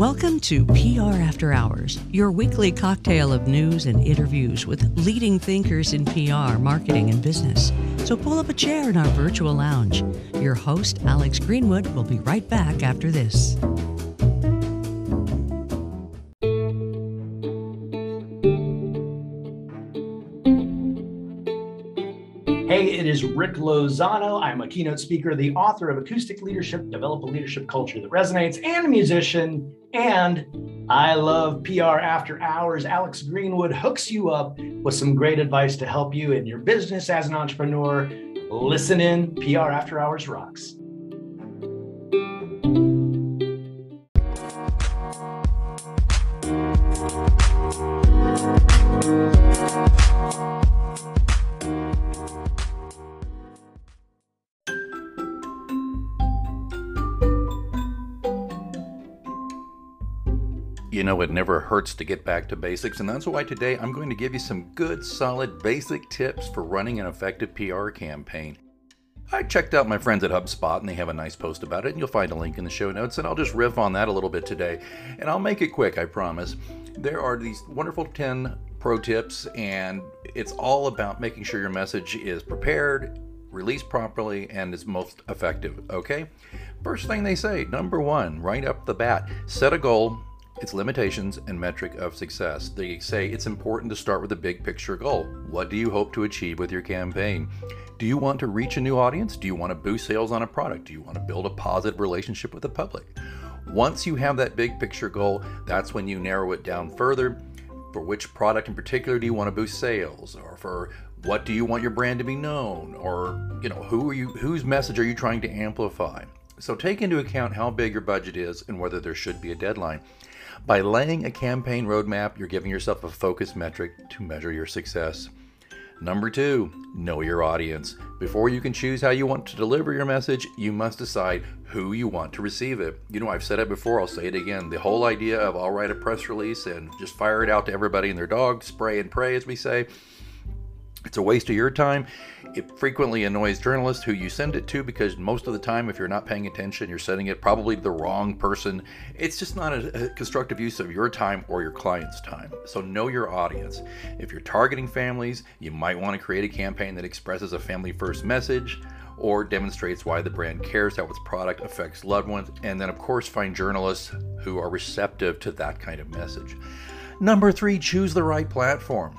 Welcome to PR After Hours, your weekly cocktail of news and interviews with leading thinkers in PR, marketing, and business. So pull up a chair in our virtual lounge. Your host, Alex Greenwood, will be right back after this. Hey, it is Rick Lozano. I'm a keynote speaker, the author of Acoustic Leadership, Develop a Leadership Culture That Resonates, and a musician. And I love PR after hours. Alex Greenwood hooks you up with some great advice to help you in your business as an entrepreneur. Listen in, PR after hours rocks. Know, it never hurts to get back to basics, and that's why today I'm going to give you some good, solid, basic tips for running an effective PR campaign. I checked out my friends at HubSpot and they have a nice post about it, and you'll find a link in the show notes, and I'll just riff on that a little bit today. And I'll make it quick, I promise. There are these wonderful 10 pro tips, and it's all about making sure your message is prepared, released properly, and is most effective, okay? First thing they say, number one, right up the bat, set a goal its limitations and metric of success. They say it's important to start with a big picture goal. What do you hope to achieve with your campaign? Do you want to reach a new audience? Do you want to boost sales on a product? Do you want to build a positive relationship with the public? Once you have that big picture goal, that's when you narrow it down further. For which product in particular do you want to boost sales? Or for what do you want your brand to be known? Or, you know, who are you whose message are you trying to amplify? So take into account how big your budget is and whether there should be a deadline. By laying a campaign roadmap, you're giving yourself a focused metric to measure your success. Number two, know your audience. Before you can choose how you want to deliver your message, you must decide who you want to receive it. You know, I've said it before, I'll say it again. The whole idea of I'll write a press release and just fire it out to everybody and their dog, spray and pray, as we say, it's a waste of your time. It frequently annoys journalists who you send it to because most of the time, if you're not paying attention, you're sending it probably to the wrong person. It's just not a, a, constructive use of your time or your client's time. So, know your audience. If you're targeting families, you might want to create a campaign that expresses a family first message or demonstrates why the brand cares how its product affects loved ones. And then, of course, find journalists who are receptive to that kind of message. Number three, choose the right platform.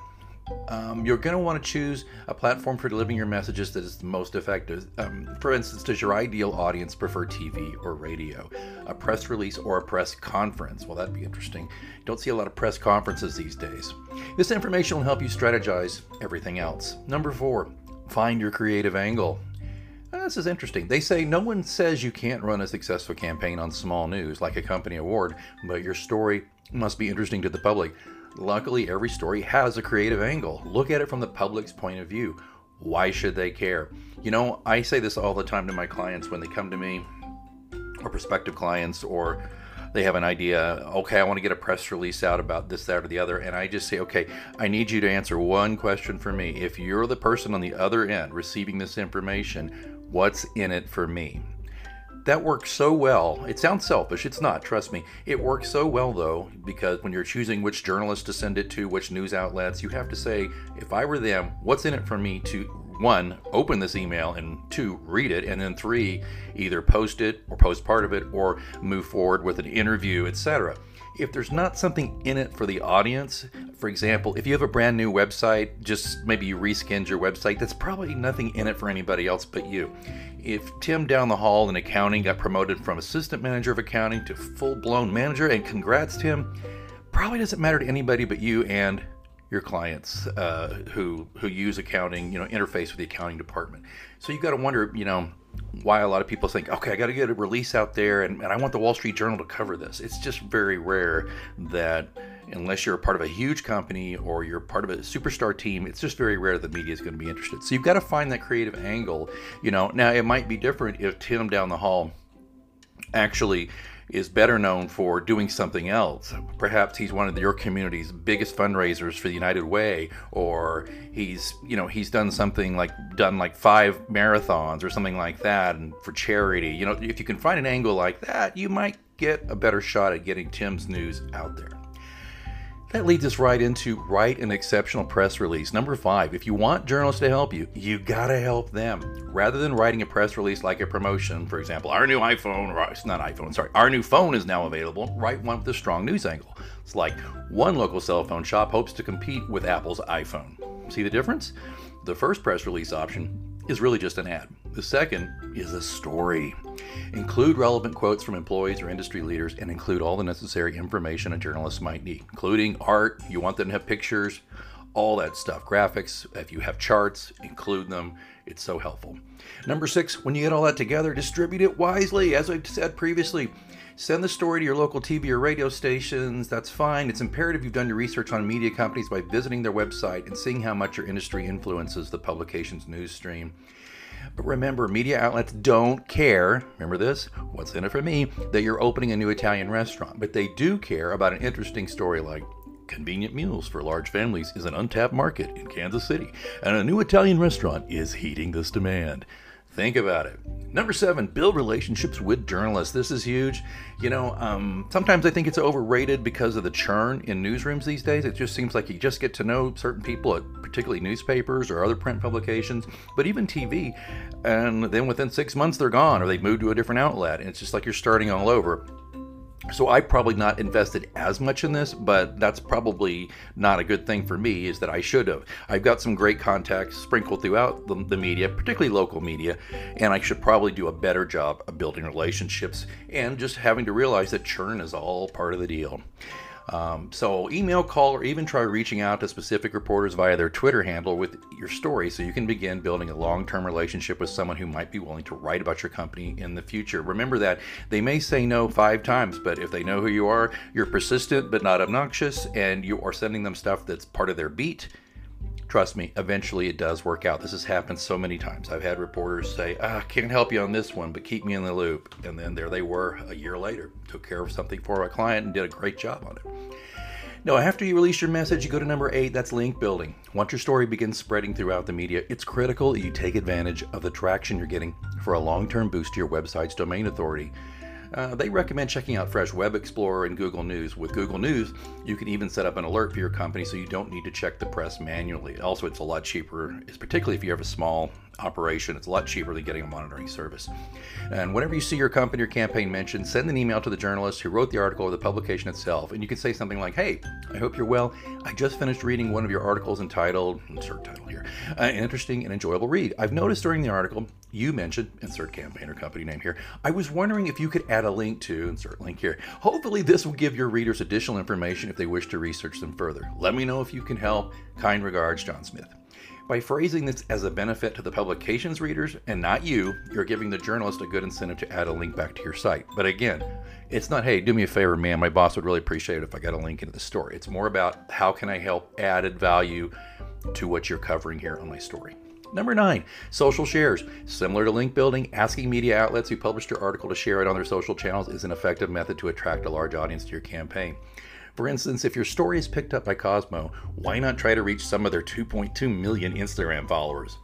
Um, you're going to want to choose a platform for delivering your messages that is the most effective. Um, for instance, does your ideal audience prefer TV or radio, a press release or a press conference? Well, that'd be interesting. Don't see a lot of press conferences these days. This information will help you strategize everything else. Number four, find your creative angle. Uh, this is interesting. They say no one says you can't run a successful campaign on small news like a company award, but your story must be interesting to the public. Luckily, every story has a creative angle. Look at it from the public's point of view. Why should they care? You know, I say this all the time to my clients when they come to me, or prospective clients, or they have an idea, okay, I want to get a press release out about this, that, or the other. And I just say, okay, I need you to answer one question for me. If you're the person on the other end receiving this information, what's in it for me? That works so well. It sounds selfish, it's not, trust me. It works so well though, because when you're choosing which journalist to send it to, which news outlets, you have to say, if I were them, what's in it for me to one, open this email, and two, read it, and then three, either post it or post part of it or move forward with an interview, etc if there's not something in it for the audience, for example, if you have a brand new website, just maybe you reskinned your website, that's probably nothing in it for anybody else but you. If Tim down the hall in accounting got promoted from assistant manager of accounting to full blown manager, and congrats, Tim, probably doesn't matter to anybody but you and your clients uh, who who use accounting, you know, interface with the accounting department. So you got to wonder, you know, why a lot of people think, okay, I got to get a release out there, and, and I want the Wall Street Journal to cover this. It's just very rare that unless you're a part of a huge company or you're part of a superstar team, it's just very rare that the media is going to be interested. So you've got to find that creative angle. You know, now it might be different if Tim down the hall actually is better known for doing something else. Perhaps he's one of your community's biggest fundraisers for the United Way, or he's you know he's done something like done like five marathons or something like that, and for charity. You know, if you can find an angle like that, you might get a better shot at getting Tim's news out there. That leads us right into write an exceptional press release. Number five, if you want journalists to help you, you gotta help them. Rather than writing a press release like a promotion, for example, our new iPhone, or it's not iPhone, sorry, our new phone is now available, write one with a strong news angle. It's like one local cell phone shop hopes to compete with Apple's iPhone. See the difference? The first press release option is really just an ad. The second is a story. Include relevant quotes from employees or industry leaders and include all the necessary information a journalist might need, including art. You want them to have pictures, all that stuff, graphics. If you have charts, include them. It's so helpful. Number six, when you get all that together, distribute it wisely. As I've said previously, Send the story to your local TV or radio stations. That's fine. It's imperative you've done your research on media companies by visiting their website and seeing how much your industry influences the publication's news stream. But remember, media outlets don't care, remember this, what's in it for me, that you're opening a new Italian restaurant. But they do care about an interesting story like convenient meals for large families is an untapped market in Kansas City, and a new Italian restaurant is heating this demand. Think about it. Number seven, build relationships with journalists. This is huge. You know, um, sometimes I think it's overrated because of the churn in newsrooms these days. It just seems like you just get to know certain people at particularly newspapers or other print publications, but even TV. And then within six months, they're gone or they've moved to a different outlet. And it's just like you're starting all over. So I probably not invested as much in this, but that's probably not a good thing for me. Is that I should have. I've got some great contacts sprinkled throughout the, the media, particularly local media, and I should probably do a better job of building relationships and just having to realize that churn is all part of the deal. Um, so, email, call, or even try reaching out to specific reporters via their Twitter handle with your story so you can begin building a long term relationship with someone who might be willing to write about your company in the future. Remember that they may say no five times, but if they know who you are, you're persistent but not obnoxious, and you are sending them stuff that's part of their beat, trust me, eventually it does work out. This has happened so many times. I've had reporters say, ah, I can't help you on this one, but keep me in the loop. And then there they were a year later, took care of something for a client and did a great job on it. Now, after you release your message, you go to number eight, that's link building. Once your story begins spreading throughout the media, it's critical you take advantage of the traction you're getting for a long term boost to your website's domain authority uh, they recommend checking out Fresh Web Explorer and Google News. With Google News, you can even set up an alert for your company so you don't need to check the press manually. Also, it's a lot cheaper, it's particularly if you have a small operation. It's a lot cheaper than getting a monitoring service. And whenever you see your company or campaign mentioned, send an email to the journalist who wrote the article or the publication itself. And you can say something like, Hey, I hope you're well. I just finished reading one of your articles entitled, insert title here, uh, interesting and enjoyable read. I've noticed during the article you mentioned, insert campaign or company name here. I was wondering if you could add a link to, insert link here. Hopefully, this will give your readers additional information if they wish to research them further. Let me know if you can help. Kind regards, John Smith. By phrasing this as a benefit to the publication's readers and not you, you're giving the journalist a good incentive to add a link back to your site. But again, it's not, hey, do me a favor, man. My boss would really appreciate it if I got a link into the story. It's more about how can I help added value to what you're covering here on my story. Number nine, social shares. Similar to link building, asking media outlets who published your article to share it on their social channels is an effective method to attract a large audience to your campaign. For instance, if your story is picked up by Cosmo, why not try to reach some of their 2.2 million Instagram followers?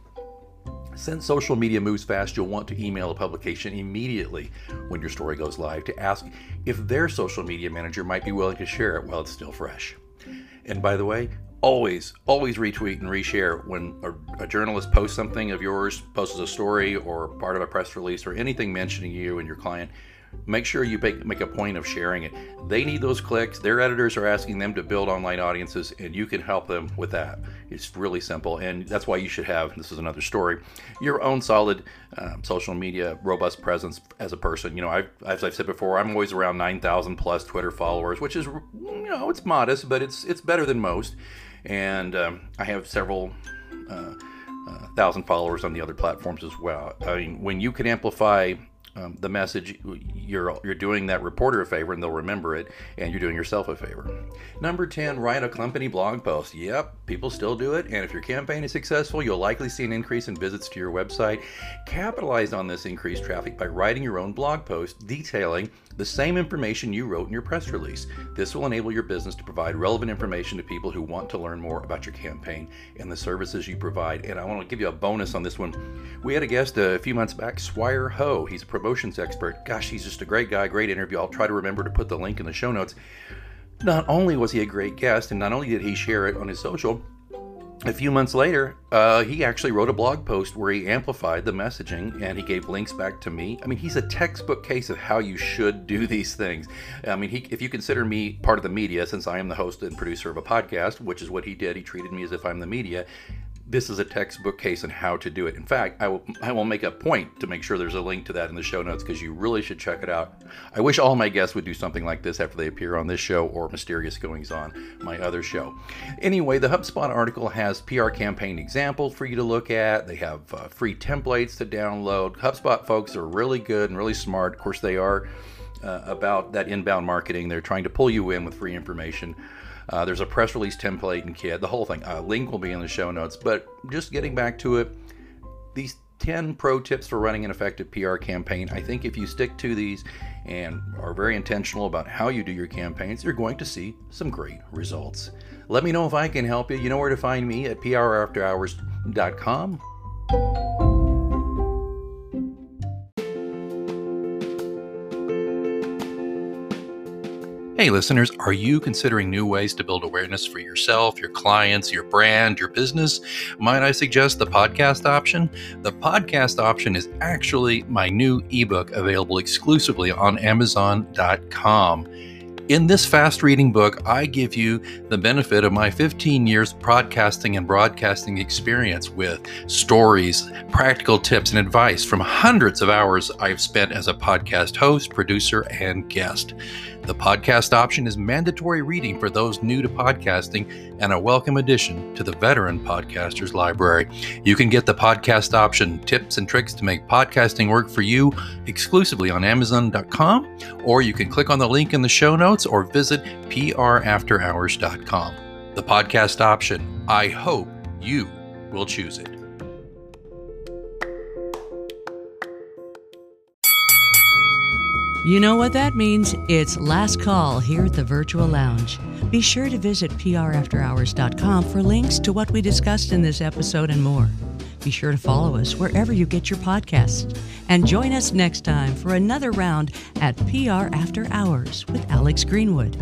Since social media moves fast, you'll want to email a publication immediately when your story goes live to ask if their social media manager might be willing to share it while it's still fresh. And by the way, always, always retweet and reshare when a, a, journalist posts something of yours, posts a story or part of a press release or anything mentioning you and your client make sure you make, make a point of sharing it. They need those clicks. Their editors are asking them to build online audiences, and you can help them with that. It's really simple, and that's why you should have this is another story your own solid um, social media robust presence as a person. You know, I've, as I've said before, I'm always around 9,000 plus Twitter followers, which is, you know, it's modest, but it's, it's better than most. And um, I have several. Uh, uh, thousand followers on the other platforms as well. I mean, when you can amplify um, the message, you're you're doing that reporter a favor, and they'll remember it, and you're doing yourself a favor. Number ten, write a company blog post. Yep, people still do it, and if your campaign is successful, you'll likely see an increase in visits to your website. Capitalize on this increased traffic by writing your own blog post detailing the same information you wrote in your press release. This will enable your business to provide relevant information to people who want to learn more about your campaign and the services you provide. And I want to give you a bonus on this one. We had a guest a few months back, Swire Ho. He's a promotions expert. Gosh, he's just a great guy, great interview. I'll try to remember to put the link in the show notes. Not only was he a great guest, and not only did he share it on his social, a few months later, uh, he actually wrote a blog post where he amplified the messaging and he gave links back to me. I mean, he's a textbook case of how you should do these things. I mean, he, if you consider me part of the media, since I am the host and producer of a podcast, which is what he did, he treated me as if I'm the media this is a textbook case on how to do it. In fact, I will I will make a point to make sure there's a link to that in the show notes because you really should check it out. I wish all my guests would do something like this after they appear on this show or Mysterious Goings On, my other show. Anyway, the HubSpot article has PR campaign examples for you to look at. They have uh, free templates to download. HubSpot folks are really good and really smart. Of course, they are uh, about that inbound marketing. They're trying to pull you in with free information. Uh, there's a press release template and kit, the whole thing. A link will be in the show notes. But just getting back to it, these 10 pro tips for running an effective PR campaign. I think if you stick to these and are very intentional about how you do your campaigns, you're going to see some great results. Let me know if I can help you. You know where to find me at prafterhours.com. Hey, listeners, are you considering new ways to build awareness for yourself, your clients, your brand, your business? Might I suggest the podcast option? The podcast option is actually my new ebook available exclusively on Amazon.com. In this fast reading book, I give you the benefit of my 15 years broadcasting and broadcasting experience with stories, practical tips, and advice from hundreds of hours I've spent as a podcast host, producer, and guest. The podcast option is mandatory reading for those new to podcasting and a welcome addition to the veteran podcasters library. You can get the podcast option tips and tricks to make podcasting work for you exclusively on Amazon.com, or you can click on the link in the show notes or visit prafterhours.com. The podcast option, I hope you will choose it. You know what that means? It's last call here at the Virtual Lounge. Be sure to visit prafterhours.com for links to what we discussed in this episode and more. Be sure to follow us wherever you get your podcasts. And join us next time for another round at PR After Hours with Alex Greenwood.